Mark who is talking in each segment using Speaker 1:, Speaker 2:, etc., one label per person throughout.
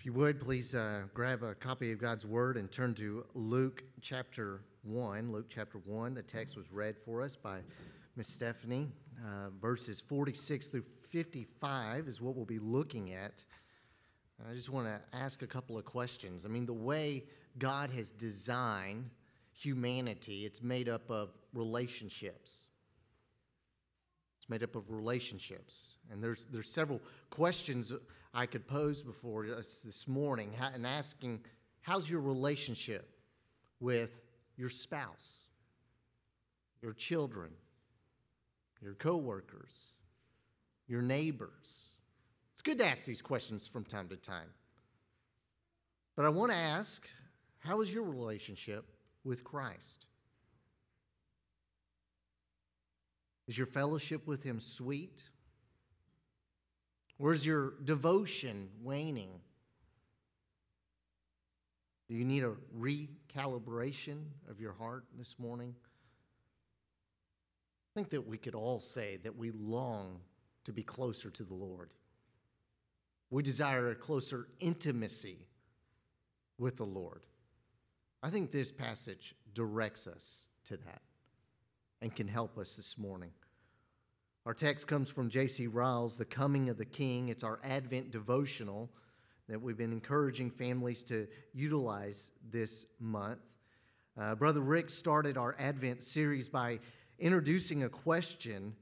Speaker 1: If you would, please uh, grab a copy of God's Word and turn to Luke chapter 1. Luke chapter 1. The text was read for us by Miss Stephanie. Uh, verses 46 through 55 is what we'll be looking at. I just want to ask a couple of questions. I mean, the way God has designed humanity, it's made up of relationships. Made up of relationships. And there's, there's several questions I could pose before us this morning and asking, how's your relationship with your spouse, your children, your coworkers, your neighbors? It's good to ask these questions from time to time. But I want to ask, how is your relationship with Christ? Is your fellowship with Him sweet? Or is your devotion waning? Do you need a recalibration of your heart this morning? I think that we could all say that we long to be closer to the Lord. We desire a closer intimacy with the Lord. I think this passage directs us to that and can help us this morning. Our text comes from J.C. Ryle's The Coming of the King. It's our Advent devotional that we've been encouraging families to utilize this month. Uh, Brother Rick started our Advent series by introducing a question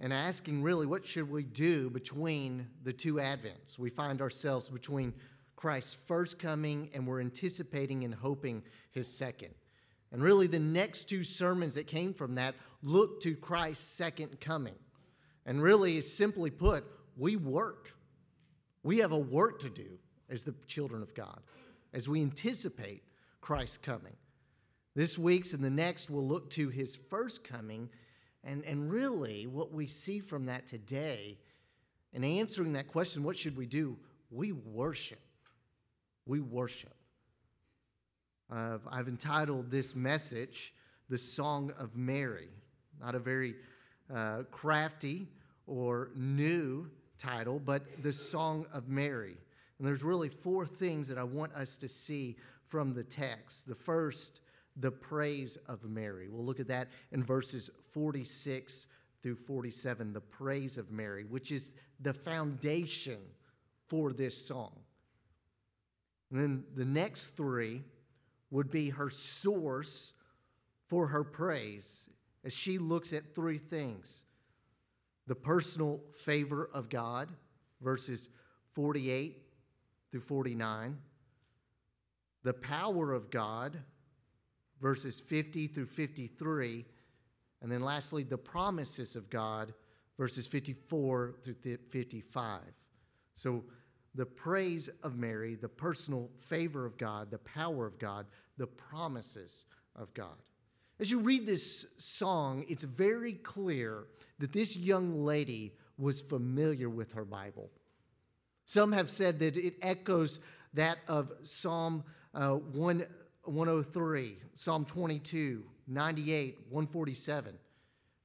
Speaker 1: and asking really what should we do between the two Advents. We find ourselves between Christ's first coming and we're anticipating and hoping his second. And really, the next two sermons that came from that look to Christ's second coming. And really, simply put, we work. We have a work to do as the children of God as we anticipate Christ's coming. This week's and the next will look to his first coming. And, and really, what we see from that today, in answering that question, what should we do? We worship. We worship. I've entitled this message, The Song of Mary. Not a very uh, crafty or new title, but the Song of Mary. And there's really four things that I want us to see from the text. The first, the praise of Mary. We'll look at that in verses 46 through 47, the praise of Mary, which is the foundation for this song. And then the next three would be her source for her praise as she looks at three things. The personal favor of God, verses 48 through 49, the power of God, verses 50 through 53, and then lastly, the promises of God, verses 54 through 55. So, the praise of Mary, the personal favor of God, the power of God, the promises of God. As you read this song, it's very clear that this young lady was familiar with her Bible. Some have said that it echoes that of Psalm uh, 1, 103, Psalm 22, 98, 147.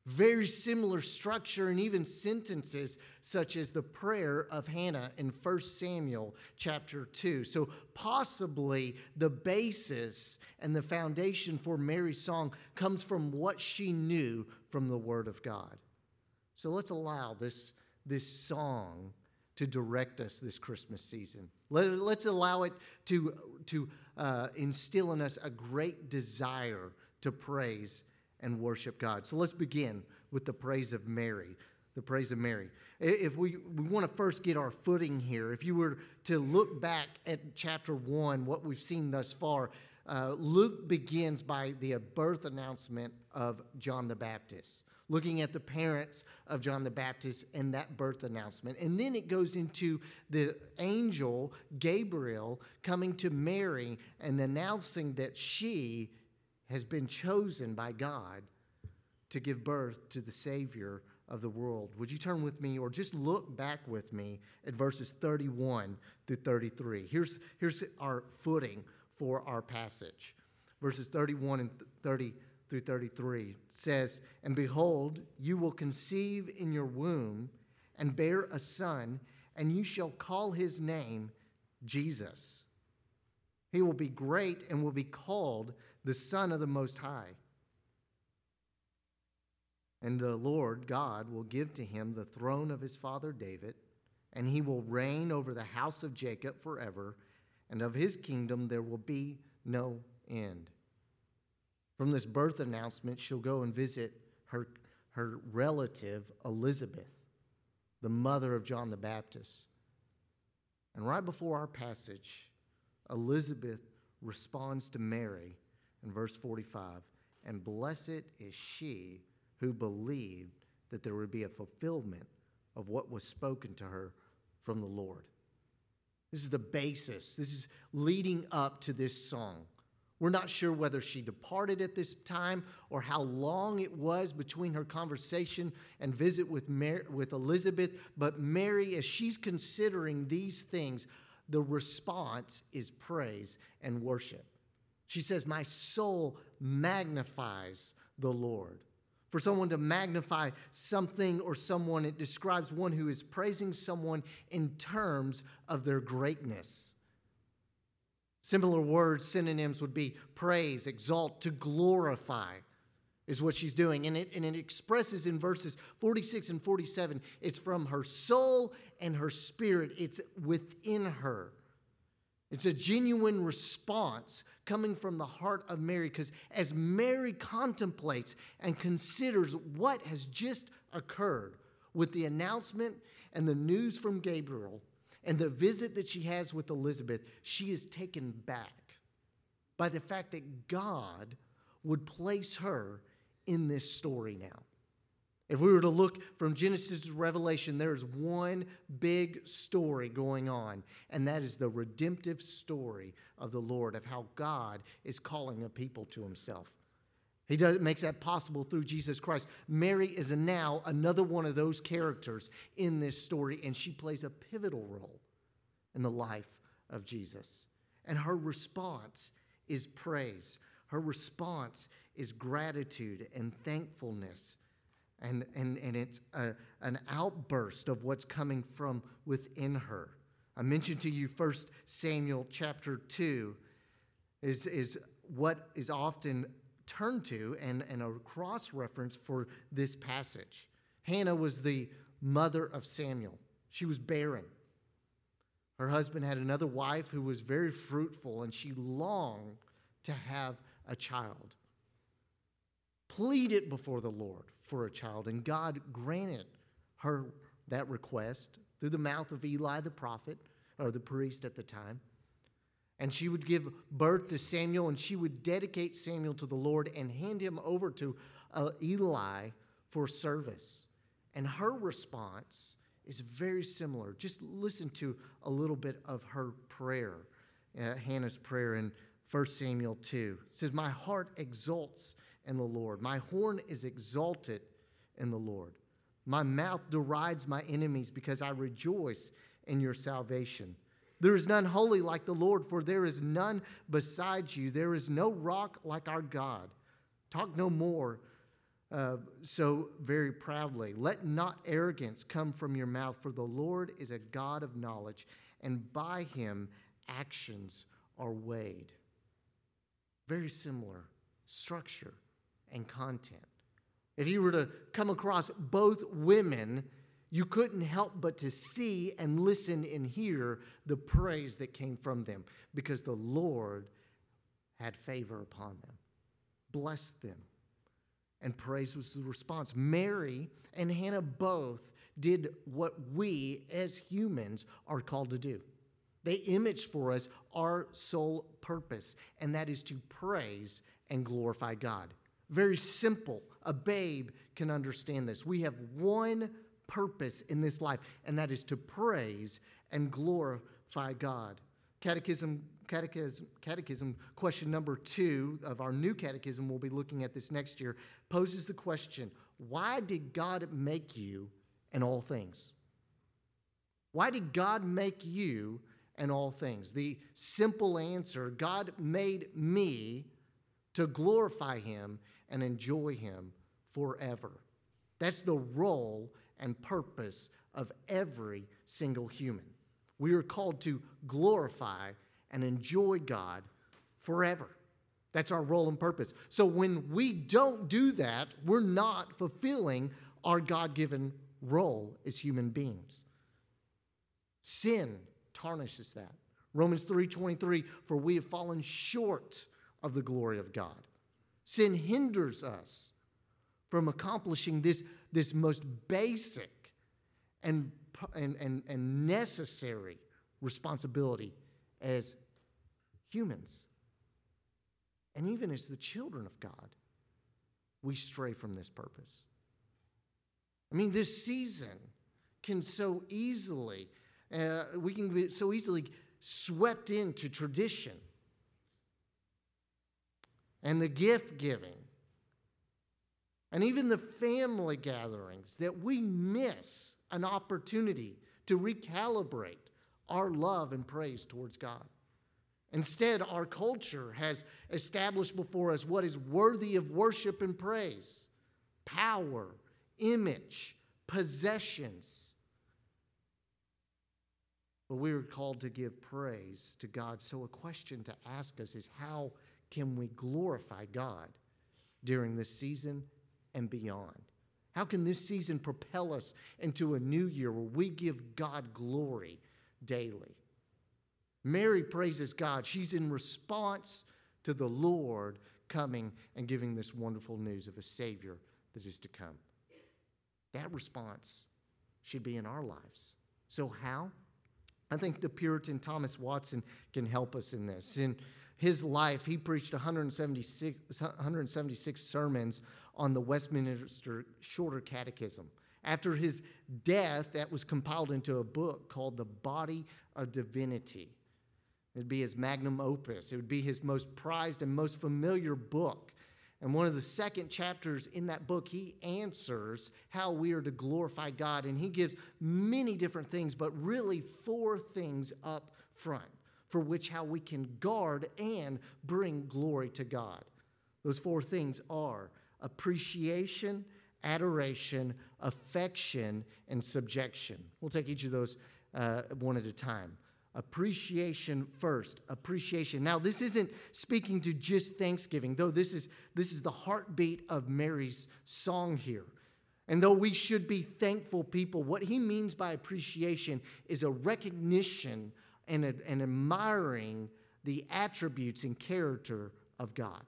Speaker 1: Very similar structure and even sentences, such as the prayer of Hannah in 1 Samuel chapter 2. So, possibly the basis and the foundation for Mary's song comes from what she knew from the Word of God. So, let's allow this, this song to direct us this Christmas season. Let, us allow it to, to uh, instill in us a great desire to praise and worship God. So let's begin with the praise of Mary. The praise of Mary. If we, we want to first get our footing here, if you were to look back at chapter one, what we've seen thus far, uh, Luke begins by the birth announcement of John the Baptist, looking at the parents of John the Baptist and that birth announcement. And then it goes into the angel Gabriel coming to Mary and announcing that she has been chosen by God to give birth to the Savior of the world. Would you turn with me or just look back with me at verses 31 through 33? Here's, here's our footing for our passage. Verses 31 and 30 through 33 says, And behold, you will conceive in your womb and bear a son, and you shall call his name Jesus. He will be great and will be called the Son of the Most High. And the Lord God will give to him the throne of his father David, and he will reign over the house of Jacob forever, and of his kingdom there will be no end. From this birth announcement, she'll go and visit her, her relative Elizabeth, the mother of John the Baptist. And right before our passage, Elizabeth responds to Mary in verse 45 And blessed is she who believed that there would be a fulfillment of what was spoken to her from the Lord. This is the basis. This is leading up to this song. We're not sure whether she departed at this time or how long it was between her conversation and visit with, Mary, with Elizabeth, but Mary, as she's considering these things, the response is praise and worship. She says, My soul magnifies the Lord. For someone to magnify something or someone, it describes one who is praising someone in terms of their greatness. Similar words, synonyms would be praise, exalt, to glorify, is what she's doing. And it, and it expresses in verses 46 and 47 it's from her soul and her spirit, it's within her. It's a genuine response coming from the heart of Mary because as Mary contemplates and considers what has just occurred with the announcement and the news from Gabriel, and the visit that she has with Elizabeth, she is taken back by the fact that God would place her in this story now. If we were to look from Genesis to Revelation, there is one big story going on, and that is the redemptive story of the Lord, of how God is calling a people to himself. He does, makes that possible through Jesus Christ. Mary is now another one of those characters in this story, and she plays a pivotal role in the life of Jesus. And her response is praise. Her response is gratitude and thankfulness. And, and, and it's a, an outburst of what's coming from within her. I mentioned to you First Samuel chapter 2 is, is what is often turned to and, and a cross reference for this passage. Hannah was the mother of Samuel, she was barren. Her husband had another wife who was very fruitful, and she longed to have a child. Pleaded before the Lord for a child, and God granted her that request through the mouth of Eli the prophet, or the priest at the time. And she would give birth to Samuel, and she would dedicate Samuel to the Lord and hand him over to uh, Eli for service. And her response is very similar. Just listen to a little bit of her prayer, uh, Hannah's prayer in 1 Samuel 2. It says, My heart exults in the Lord, my horn is exalted in the Lord. My mouth derides my enemies because I rejoice in your salvation. There is none holy like the Lord, for there is none besides you. There is no rock like our God. Talk no more uh, so very proudly. Let not arrogance come from your mouth, for the Lord is a God of knowledge, and by him actions are weighed. Very similar structure and content. If you were to come across both women, you couldn't help but to see and listen and hear the praise that came from them because the Lord had favor upon them, blessed them and praise was the response. Mary and Hannah both did what we as humans are called to do. They imaged for us our sole purpose, and that is to praise and glorify God. Very simple. A babe can understand this. We have one purpose in this life, and that is to praise and glorify God. Catechism catechism, catechism question number two of our new catechism, we'll be looking at this next year, poses the question why did God make you and all things? Why did God make you and all things? The simple answer God made me to glorify Him and enjoy Him forever. That's the role and purpose of every single human. We are called to glorify and enjoy God forever. That's our role and purpose. So when we don't do that, we're not fulfilling our God given role as human beings. Sin tarnishes that. Romans 3:23 for we have fallen short of the glory of God. Sin hinders us from accomplishing this, this most basic and, and, and, and necessary responsibility as humans. And even as the children of God, we stray from this purpose. I mean, this season can so easily, uh, we can be so easily swept into tradition and the gift giving and even the family gatherings that we miss an opportunity to recalibrate our love and praise towards God. Instead, our culture has established before us what is worthy of worship and praise power, image, possessions. But we are called to give praise to God. So, a question to ask us is how can we glorify God during this season and beyond? How can this season propel us into a new year where we give God glory daily? Mary praises God. She's in response to the Lord coming and giving this wonderful news of a Savior that is to come. That response should be in our lives. So, how? I think the Puritan Thomas Watson can help us in this. In his life, he preached 176, 176 sermons on the Westminster Shorter Catechism. After his death, that was compiled into a book called The Body of Divinity. It would be his magnum opus, it would be his most prized and most familiar book. And one of the second chapters in that book, he answers how we are to glorify God. And he gives many different things, but really four things up front for which how we can guard and bring glory to God. Those four things are appreciation, adoration, affection, and subjection. We'll take each of those uh, one at a time. Appreciation first. Appreciation. Now, this isn't speaking to just Thanksgiving, though this is, this is the heartbeat of Mary's song here. And though we should be thankful people, what he means by appreciation is a recognition and, and admiring the attributes and character of God.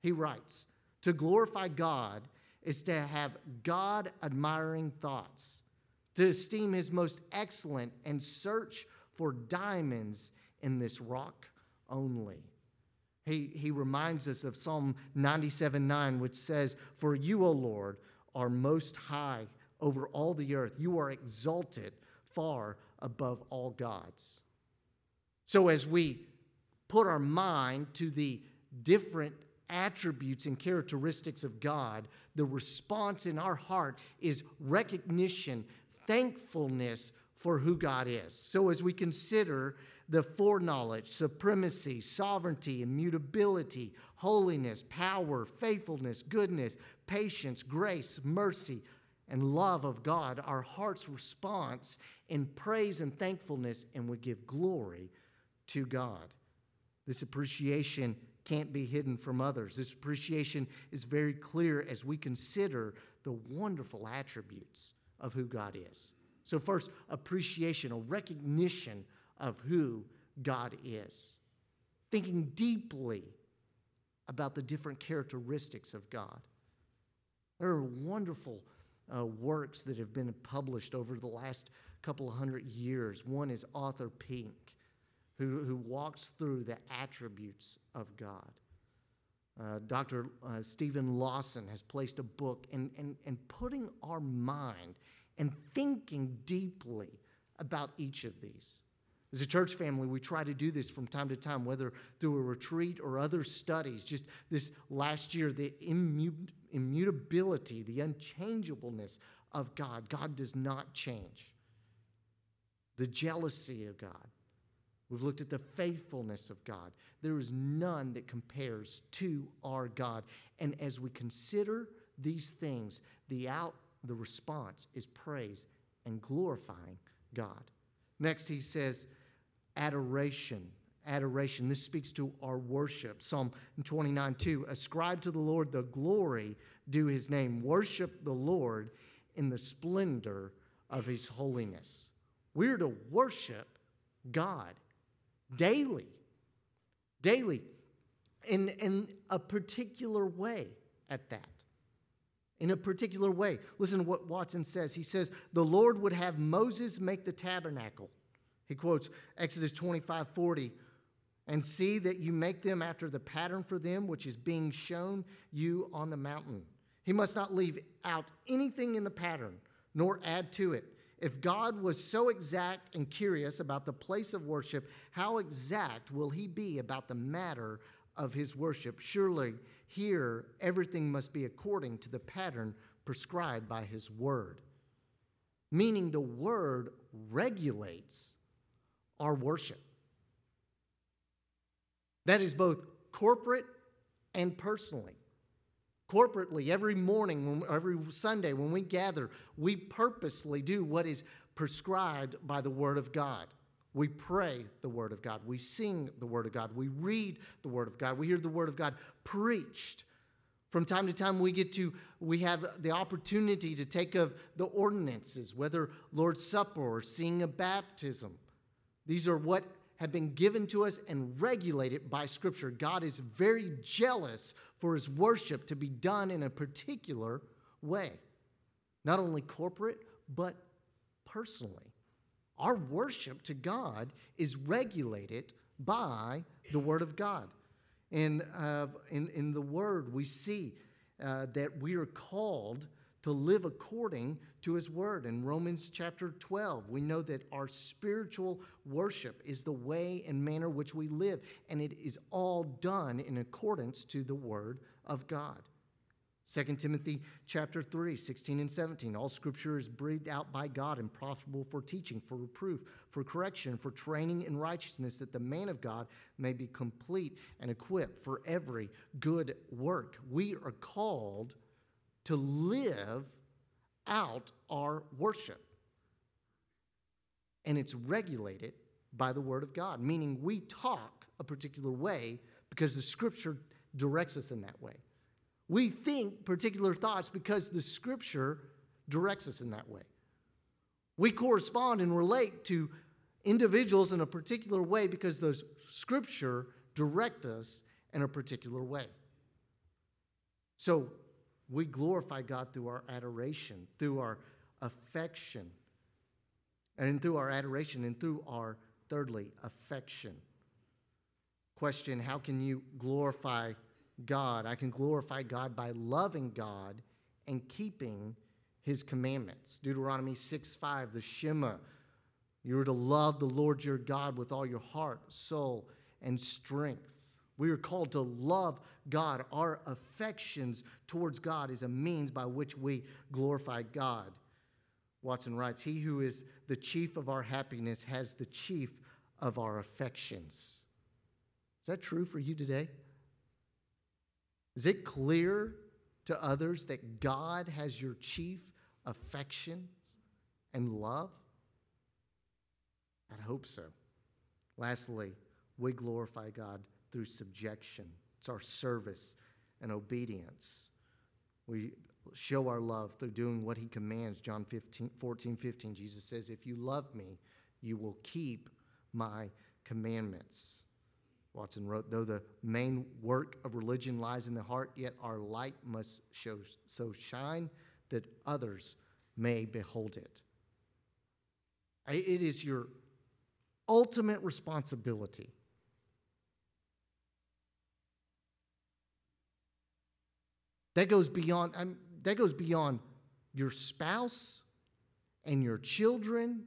Speaker 1: He writes, To glorify God is to have God admiring thoughts, to esteem his most excellent and search for diamonds in this rock only. He, he reminds us of Psalm 97 9, which says, For you, O Lord, are most high over all the earth. You are exalted far above all gods. So, as we put our mind to the different attributes and characteristics of God, the response in our heart is recognition, thankfulness for who God is. So, as we consider the foreknowledge, supremacy, sovereignty, immutability, holiness, power, faithfulness, goodness, patience, grace, mercy, and love of God, our heart's response in praise and thankfulness, and we give glory to God. This appreciation can't be hidden from others. This appreciation is very clear as we consider the wonderful attributes of who God is. So, first, appreciation, a recognition of who God is. Thinking deeply about the different characteristics of God. There are wonderful uh, works that have been published over the last couple hundred years. One is Arthur Pink, who, who walks through the attributes of God. Uh, Dr. Uh, Steven Lawson has placed a book in, in, in putting our mind and thinking deeply about each of these. As a church family, we try to do this from time to time, whether through a retreat or other studies. Just this last year, the immutability, the unchangeableness of God. God does not change. The jealousy of God. We've looked at the faithfulness of God. There is none that compares to our God. And as we consider these things, the out the response is praise and glorifying God. Next, he says, adoration. Adoration. This speaks to our worship. Psalm 29 2 Ascribe to the Lord the glory, due his name. Worship the Lord in the splendor of his holiness. We're to worship God daily, daily, in, in a particular way at that. In a particular way. Listen to what Watson says. He says, The Lord would have Moses make the tabernacle. He quotes Exodus 25 40 and see that you make them after the pattern for them which is being shown you on the mountain. He must not leave out anything in the pattern, nor add to it. If God was so exact and curious about the place of worship, how exact will he be about the matter of his worship? Surely here everything must be according to the pattern prescribed by his word. Meaning the word regulates our worship. That is both corporate and personally. Corporately, every morning, every Sunday, when we gather, we purposely do what is prescribed by the Word of God. We pray the Word of God. We sing the Word of God. We read the Word of God. We hear the Word of God preached. From time to time, we get to, we have the opportunity to take of the ordinances, whether Lord's Supper or seeing a baptism. These are what have been given to us and regulated by Scripture. God is very jealous for his worship to be done in a particular way, not only corporate, but personally. Our worship to God is regulated by the Word of God. And uh, in, in the Word, we see uh, that we are called to live according to his word. In Romans chapter 12, we know that our spiritual worship is the way and manner which we live, and it is all done in accordance to the word of God. 2 Timothy chapter 3, 16 and 17. All scripture is breathed out by God and profitable for teaching, for reproof, for correction, for training in righteousness, that the man of God may be complete and equipped for every good work. We are called to live out our worship. And it's regulated by the Word of God, meaning we talk a particular way because the Scripture directs us in that way. We think particular thoughts because the Scripture directs us in that way. We correspond and relate to individuals in a particular way because the Scripture direct us in a particular way. So we glorify God through our adoration, through our affection, and through our adoration, and through our, thirdly, affection. Question How can you glorify God? I can glorify God by loving God and keeping his commandments. Deuteronomy 6 5, the Shema. You are to love the Lord your God with all your heart, soul, and strength. We are called to love God. Our affections towards God is a means by which we glorify God. Watson writes He who is the chief of our happiness has the chief of our affections. Is that true for you today? Is it clear to others that God has your chief affections and love? I hope so. Lastly, we glorify God through subjection. It's our service and obedience. We show our love through doing what he commands. John 15, 14, 15, Jesus says, If you love me, you will keep my commandments. Watson wrote, Though the main work of religion lies in the heart, yet our light must show, so shine that others may behold it. It is your ultimate responsibility That goes beyond, um, that goes beyond your spouse and your children,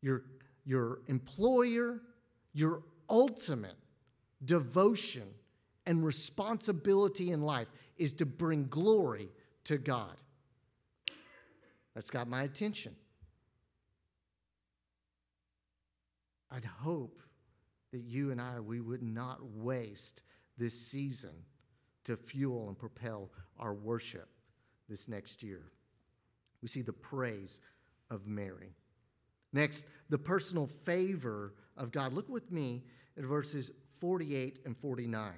Speaker 1: your, your employer, your ultimate devotion and responsibility in life is to bring glory to God. That's got my attention. I'd hope that you and I, we would not waste this season to fuel and propel our worship this next year. We see the praise of Mary. Next, the personal favor of God. Look with me at verses 48 and 49.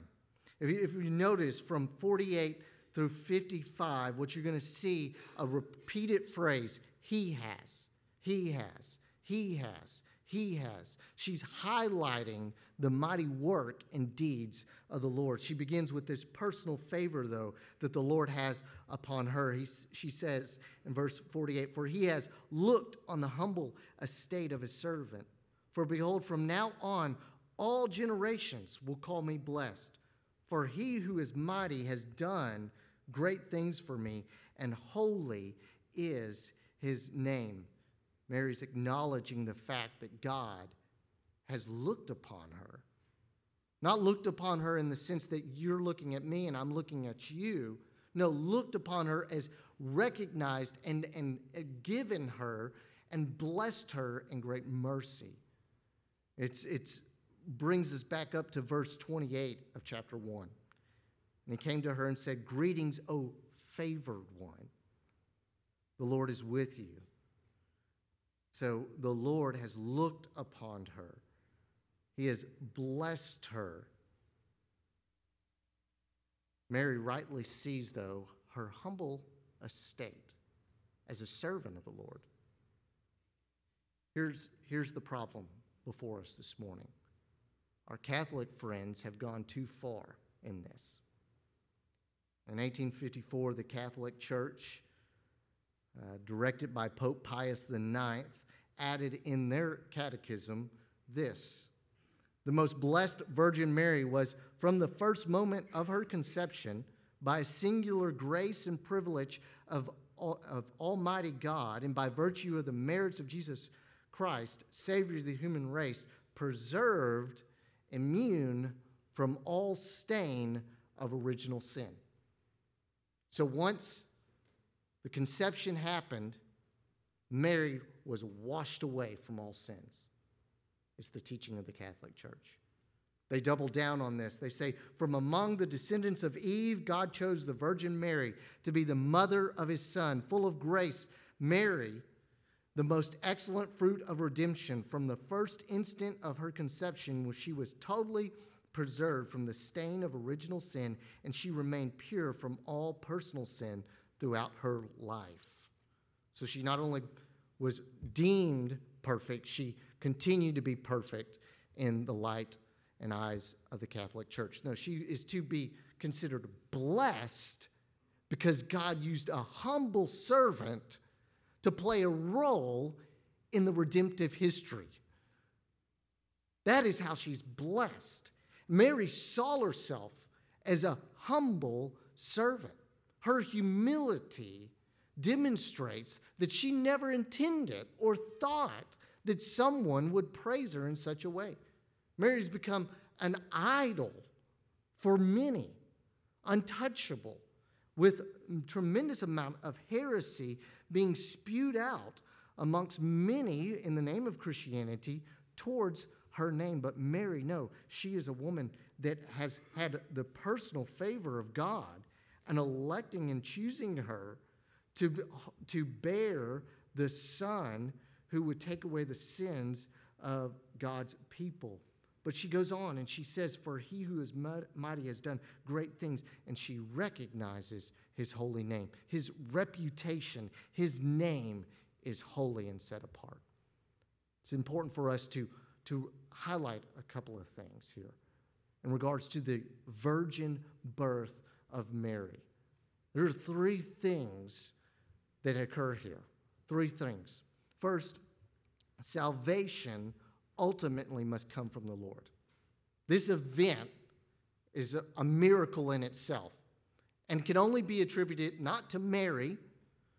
Speaker 1: If you, if you notice from 48 through 55, what you're going to see a repeated phrase He has, He has, He has, He has. She's highlighting the mighty work and deeds of the Lord. She begins with this personal favor, though, that the Lord has upon her. He, she says in verse 48 For He has looked on the humble estate of His servant. For behold, from now on, all generations will call me blessed. For he who is mighty has done great things for me, and holy is his name. Mary's acknowledging the fact that God has looked upon her. Not looked upon her in the sense that you're looking at me and I'm looking at you. No, looked upon her as recognized and, and given her and blessed her in great mercy. It's, it's brings us back up to verse 28 of chapter 1. And he came to her and said, Greetings, O favored one. The Lord is with you. So the Lord has looked upon her, He has blessed her. Mary rightly sees, though, her humble estate as a servant of the Lord. Here's, here's the problem before us this morning. Our Catholic friends have gone too far in this. In 1854, the Catholic Church, uh, directed by Pope Pius IX, added in their catechism this The most blessed Virgin Mary was, from the first moment of her conception, by a singular grace and privilege of, of Almighty God, and by virtue of the merits of Jesus Christ, Savior of the human race, preserved immune from all stain of original sin. So once the conception happened, Mary was washed away from all sins. It's the teaching of the Catholic Church. They double down on this. They say, From among the descendants of Eve, God chose the Virgin Mary to be the mother of his Son, full of grace. Mary, the most excellent fruit of redemption from the first instant of her conception, she was totally preserved from the stain of original sin, and she remained pure from all personal sin throughout her life. So she not only was deemed perfect, she continued to be perfect in the light and eyes of the Catholic Church. No, she is to be considered blessed because God used a humble servant to play a role in the redemptive history. That is how she's blessed. Mary saw herself as a humble servant. Her humility demonstrates that she never intended or thought that someone would praise her in such a way. Mary's become an idol for many, untouchable, with tremendous amount of heresy being spewed out amongst many in the name of Christianity towards her name. But Mary, no, she is a woman that has had the personal favor of God and electing and choosing her to, to bear the Son who would take away the sins of God's people. But she goes on and she says, For he who is mighty has done great things, and she recognizes his holy name. His reputation, his name is holy and set apart. It's important for us to, to highlight a couple of things here in regards to the virgin birth of Mary. There are three things that occur here. Three things. First, salvation ultimately must come from the Lord. This event is a, miracle in itself and can only be attributed not to Mary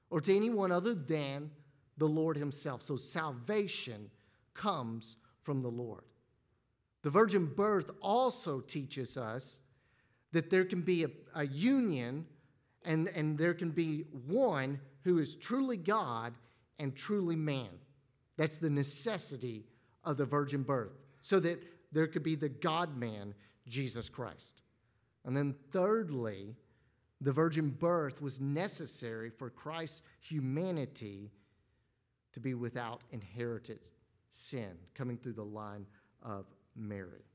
Speaker 1: or to anyone other than the Lord Himself. So salvation comes from the Lord. The virgin birth also teaches us that there can be a, a union and, and there can be one who is truly God and truly man. That's the necessity of the virgin birth, so that there could be the God man, Jesus Christ. And then, thirdly, the virgin birth was necessary for Christ's humanity to be without inherited sin, coming through the line of Mary.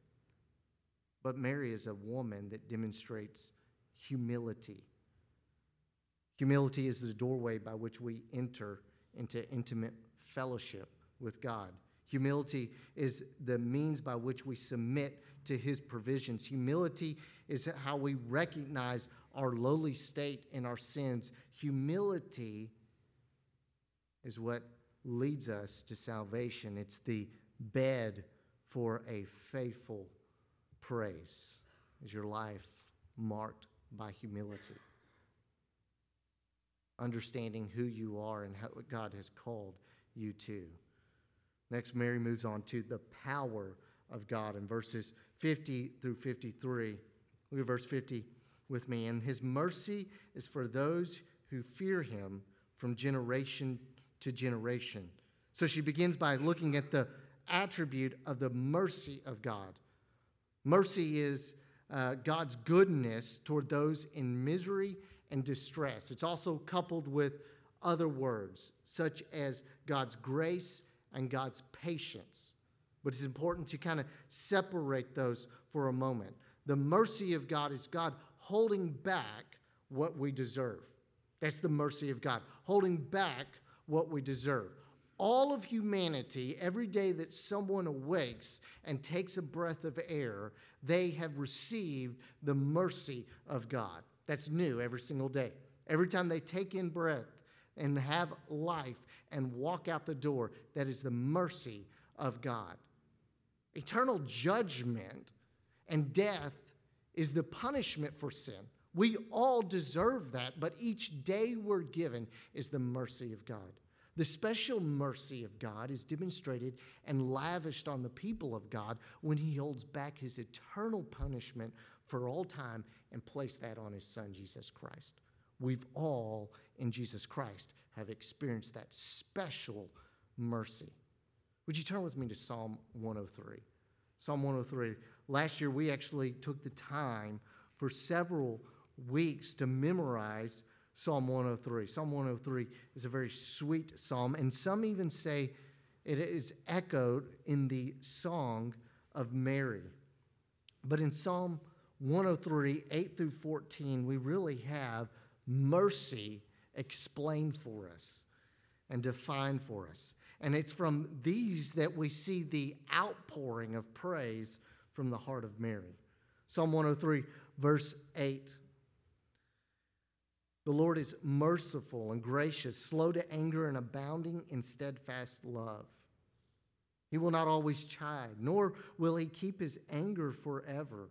Speaker 1: But Mary is a woman that demonstrates humility. Humility is the doorway by which we enter into intimate fellowship with God. Humility is the means by which we submit to his provisions. Humility is how we recognize our lowly state and our sins. Humility is what leads us to salvation. It's the bed for a faithful praise. Is your life marked by humility? Understanding who you are and what God has called you to. Next, Mary moves on to the power of God in verses 50 through 53. Look at verse 50 with me. And his mercy is for those who fear him from generation to generation. So she begins by looking at the attribute of the mercy of God. Mercy is uh, God's goodness toward those in misery and distress. It's also coupled with other words, such as God's grace and God's patience. But it's important to kind of separate those for a moment. The mercy of God is God holding back what we deserve. That's the mercy of God, holding back what we deserve. All of humanity, every day that someone awakes and takes a breath of air, they have received the mercy of God. That's new every single day. Every time they take in breath and have life and walk out the door, that is the mercy of God. Eternal judgment and death is the punishment for sin. We all deserve that, but each day we're given is the mercy of God. The special mercy of God is demonstrated and lavished on the people of God when He holds back His eternal punishment for all time and placed that on His Son, Jesus Christ. We've all, in Jesus Christ, have experienced that special mercy. Would you turn with me to Psalm 103? Psalm 103. Last year, we actually took the time for several weeks to memorize Psalm 103. Psalm 103 is a very sweet psalm, and some even say it is echoed in the song of Mary. But in Psalm 103, 8 through 14, we really have mercy explained for us and defined for us. And it's from these that we see the outpouring of praise from the heart of Mary. Psalm 103, verse 8. The Lord is merciful and gracious, slow to anger, and abounding in steadfast love. He will not always chide, nor will he keep his anger forever.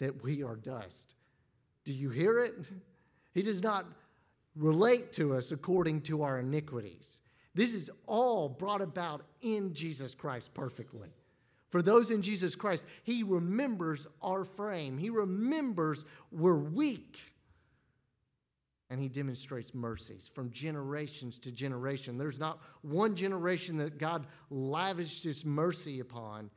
Speaker 1: that we are dust. Do you hear it? He does not relate to us according to our iniquities. This is all brought about in Jesus Christ perfectly. For those in Jesus Christ, He remembers our frame, He remembers we're weak. And He demonstrates mercies from generations to generation. There's not one generation that God lavished His mercy upon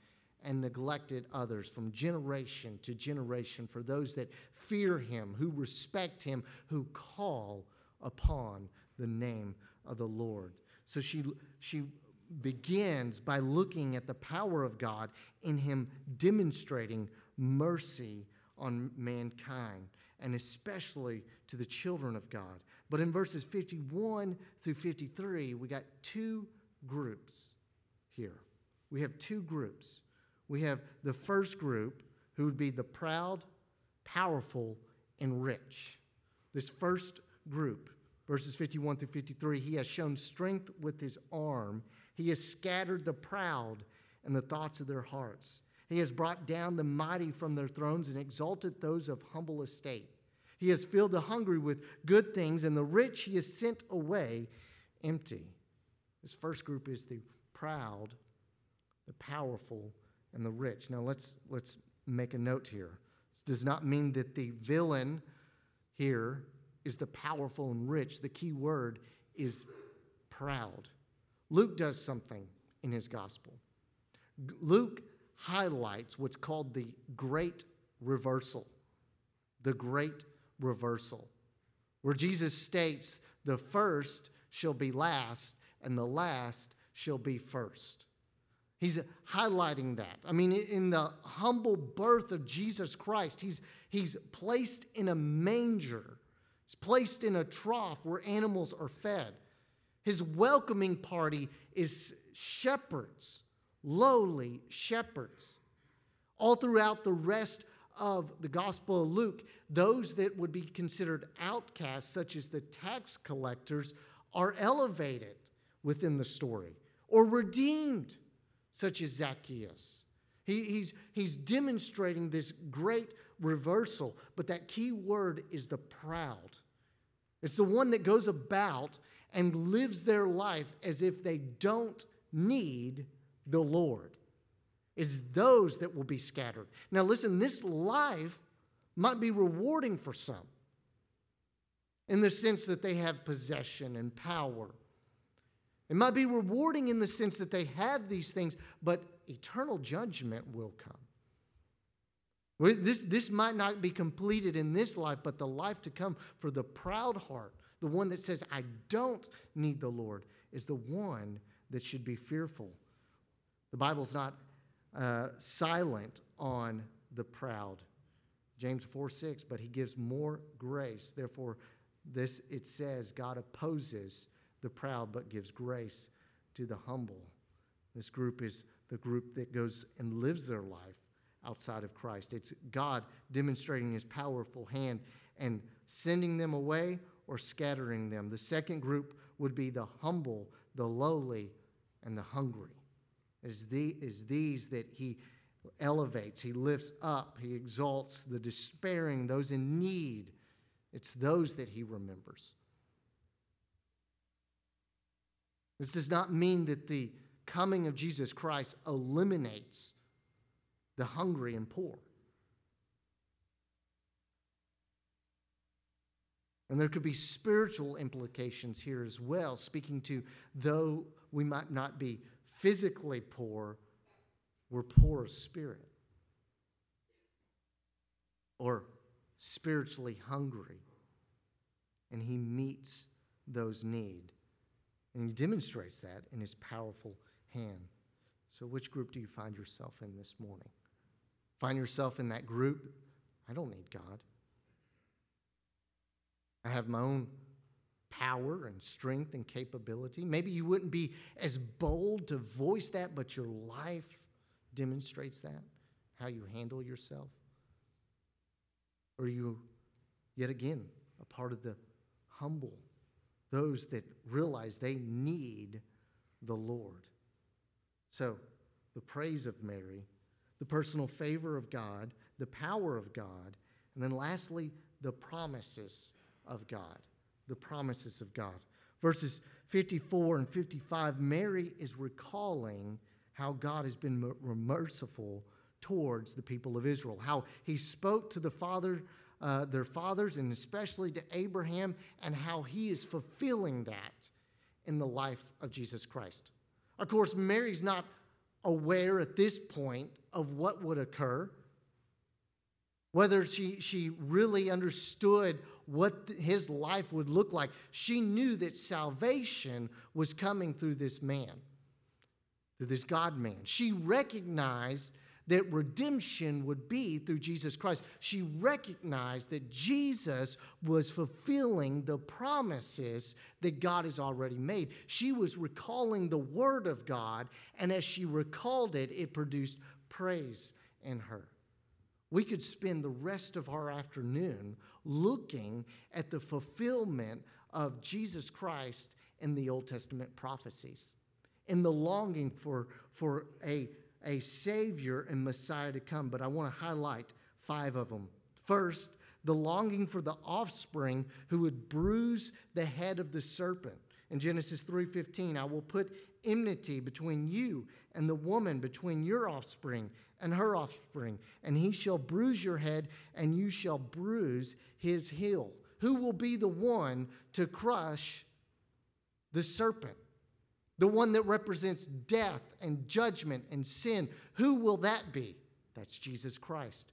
Speaker 1: and neglected others from generation to generation for those that fear Him, who respect Him, who call upon the name of the Lord. So she, she begins by looking at the power of God in Him demonstrating mercy on mankind, and especially to the children of God. But in verses 51 through 53, we got two groups here. We have two groups. We have the first group, who would be the proud, powerful, and rich. This first group, verses 51 through 53, he has shown strength with his arm he has scattered the proud and the thoughts of their hearts. He has brought down the mighty from their thrones and exalted those of humble estate. He has filled the hungry with good things, and the rich he has sent away empty. This first group is the proud, the powerful, and the rich. Now let's let's make a note here. This does not mean that the villain here is the powerful and rich. The key word is proud. Luke does something in his gospel. Luke highlights what's called the great reversal. The great reversal, where Jesus states, The first shall be last, and the last shall be first. He's highlighting that. I mean, in the humble birth of Jesus Christ, he's, he's placed in a manger, he's placed in a trough where animals are fed. His welcoming party is shepherds, lowly shepherds. All throughout the rest of the Gospel of Luke, those that would be considered outcasts, such as the tax collectors, are elevated within the story or redeemed such as Zacchaeus. He, he's, he's demonstrating this great reversal, but that key word is the proud. It's the one that goes about and lives their life as if they don't need the Lord. Is those that will be scattered. Now, listen, this life might be rewarding for some in the sense that they have possession and power it might be rewarding in the sense that they have these things, but eternal judgment will come. This, this might not be completed in this life, but the life to come for the proud heart, the one that says, I don't need the Lord, is the one that should be fearful. The Bible's not uh, silent on the proud. James 4 6, but he gives more grace. Therefore, this it says God opposes the proud, but gives grace to the humble. This group is the group that goes and lives their life outside of Christ. It's God demonstrating his powerful hand and sending them away or scattering them. The second group would be the humble, the lowly, and the hungry. It is, the, is these that he elevates, he lifts up, he exalts the despairing, those in need. It's those that he remembers. This does not mean that the coming of Jesus Christ eliminates the hungry and poor. And there could be spiritual implications here as well, speaking to though we might not be physically poor, we're poor of spirit or spiritually hungry. And he meets those needs. And he demonstrates that in his powerful hand. So, which group do you find yourself in this morning? Find yourself in that group? I don't need God. I have my own power and strength and capability. Maybe you wouldn't be as bold to voice that, but your life demonstrates that, how you handle yourself. Or you, yet again, a part of the humble those that realize they need the Lord. So, the praise of Mary, the personal favor of God, the power of God, and then lastly, the promises of God. The promises of God. Verses 54 and 55, Mary is recalling how God has been merciful towards the people of Israel, how he spoke to the father uh, their fathers and especially to Abraham, and how he is fulfilling that in the life of Jesus Christ. Of course, Mary's not aware at this point of what would occur, whether she, she really understood what his life would look like. She knew that salvation was coming through this man, through this God man. She recognized that redemption would be through Jesus Christ. She recognized that Jesus was fulfilling the promises that God has already made. She was recalling the Word of God, and as she recalled it, it produced praise in her. We could spend the rest of our afternoon looking at the fulfillment of Jesus Christ in the Old Testament prophecies, in the longing for, for a a Savior and Messiah to come, but I want to highlight five of them. First, the longing for the offspring who would bruise the head of the serpent. In Genesis 3:15, I will put enmity between you and the woman, between your offspring and her offspring, and he shall bruise your head, and you shall bruise his heel. Who will be the one to crush the serpent? The one that represents death and judgment and sin. Who will that be? That's Jesus Christ.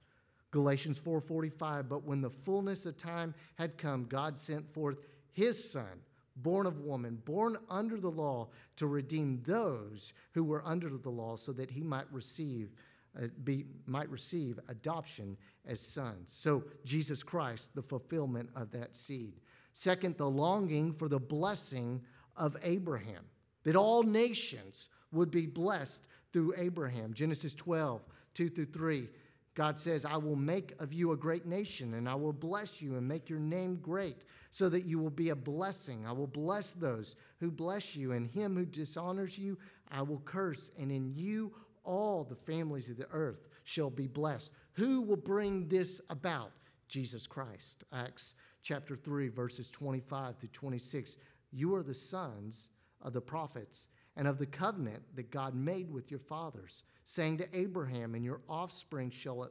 Speaker 1: Galatians 4:45 But when the fullness of time had come God sent forth his son born of woman born under the law to redeem those who were under the law so that he might receive uh, be, might receive adoption as sons. So, Jesus Christ, the fulfillment of that seed. Second, the longing for the blessing of Abraham, that all nations would be blessed through Abraham. Genesis 12, 2 through 3. God says, I will make of you a great nation, and I will bless you and make your name great, so that you will be a blessing. I will bless those who bless you, and him who dishonors you, I will curse, and in you all the families of the earth shall be blessed. Who will bring this about? Jesus Christ. Acts chapter 3, verses 25 to 26. You are the sons of the prophets and of the covenant that God made with your fathers, saying to Abraham, And your offspring shall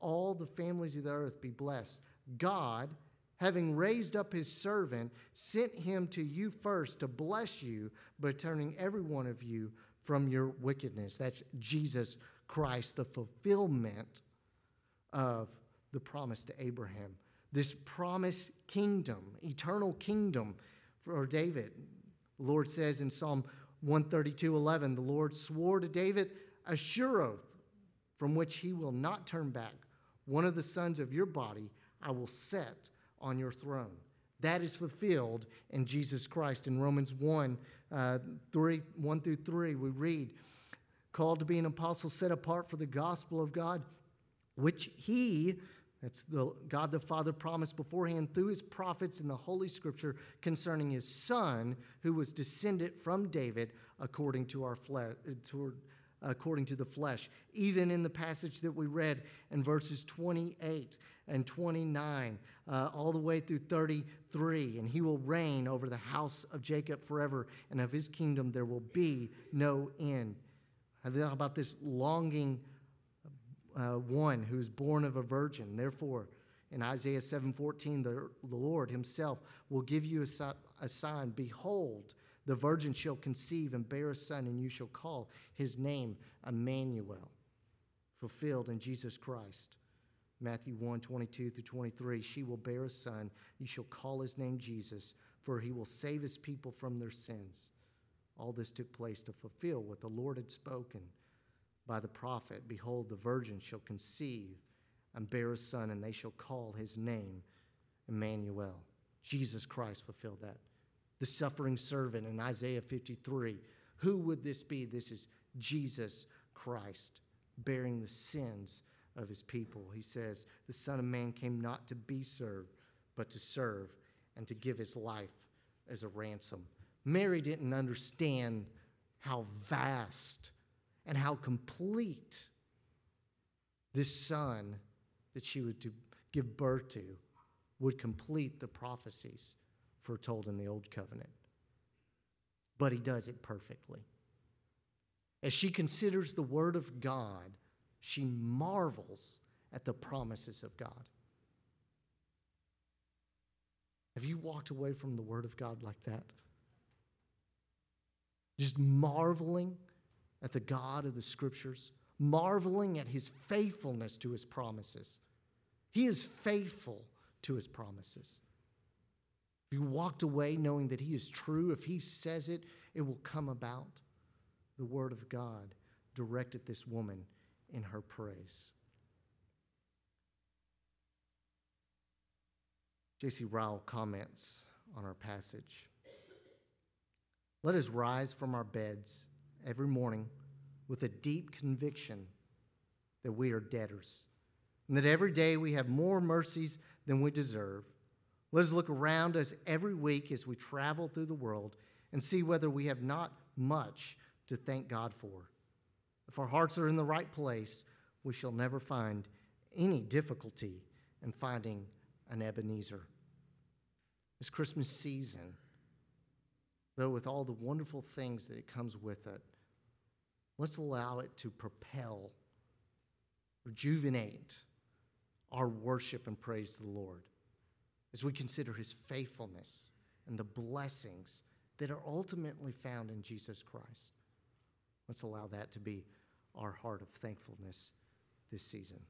Speaker 1: all the families of the earth be blessed. God, having raised up his servant, sent him to you first to bless you by turning every one of you from your wickedness. That's Jesus Christ, the fulfillment of the promise to Abraham. This promised kingdom, eternal kingdom for David. The Lord says in Psalm 132 11, the Lord swore to David a sure oath from which he will not turn back. One of the sons of your body I will set on your throne. That is fulfilled in Jesus Christ. In Romans 1, uh, 3, 1 through 3, we read, called to be an apostle set apart for the gospel of God, which he, that's the God the Father promised beforehand through his prophets in the Holy Scripture concerning his Son, who was descended from David according to our flesh, according to the flesh. Even in the passage that we read in verses 28 and 29, uh, all the way through 33, and he will reign over the house of Jacob forever, and of his kingdom there will be no end. How about this longing uh, one who is born of a virgin? Therefore, in Isaiah 7:14, the, the Lord himself will give you a, a sign. Behold, the virgin shall conceive and bear a son, and you shall call his name Emmanuel, fulfilled in Jesus Christ. Matthew 1 22 through 23. She will bear a son. You shall call his name Jesus, for he will save his people from their sins. All this took place to fulfill what the Lord had spoken by the prophet Behold, the virgin shall conceive and bear a son, and they shall call his name Emmanuel. Jesus Christ fulfilled that. The suffering servant in Isaiah 53. Who would this be? This is Jesus Christ bearing the sins of his people. He says, The Son of Man came not to be served, but to serve and to give his life as a ransom. Mary didn't understand how vast and how complete this son that she would to give birth to would complete the prophecies foretold in the Old Covenant. But he does it perfectly. As she considers the Word of God, she marvels at the promises of God. Have you walked away from the Word of God like that? Just marveling at the God of the Scriptures, marveling at His faithfulness to His promises. He is faithful to His promises. If you walked away knowing that He is true, if He says it, it will come about. The Word of God directed this woman in her praise. J.C. Ryle comments on our passage. Let us rise from our beds every morning with a deep conviction that we are debtors and that every day we have more mercies than we deserve. Let us look around us every week as we travel through the world and see whether we have not much to thank God for. If our hearts are in the right place, we shall never find any difficulty in finding an Ebenezer. This Christmas season, though with all the wonderful things that it comes with it, let's allow it to propel, rejuvenate our worship and praise to the Lord as we consider his faithfulness and the blessings that are ultimately found in Jesus Christ. Let's allow that to be our heart of thankfulness this season.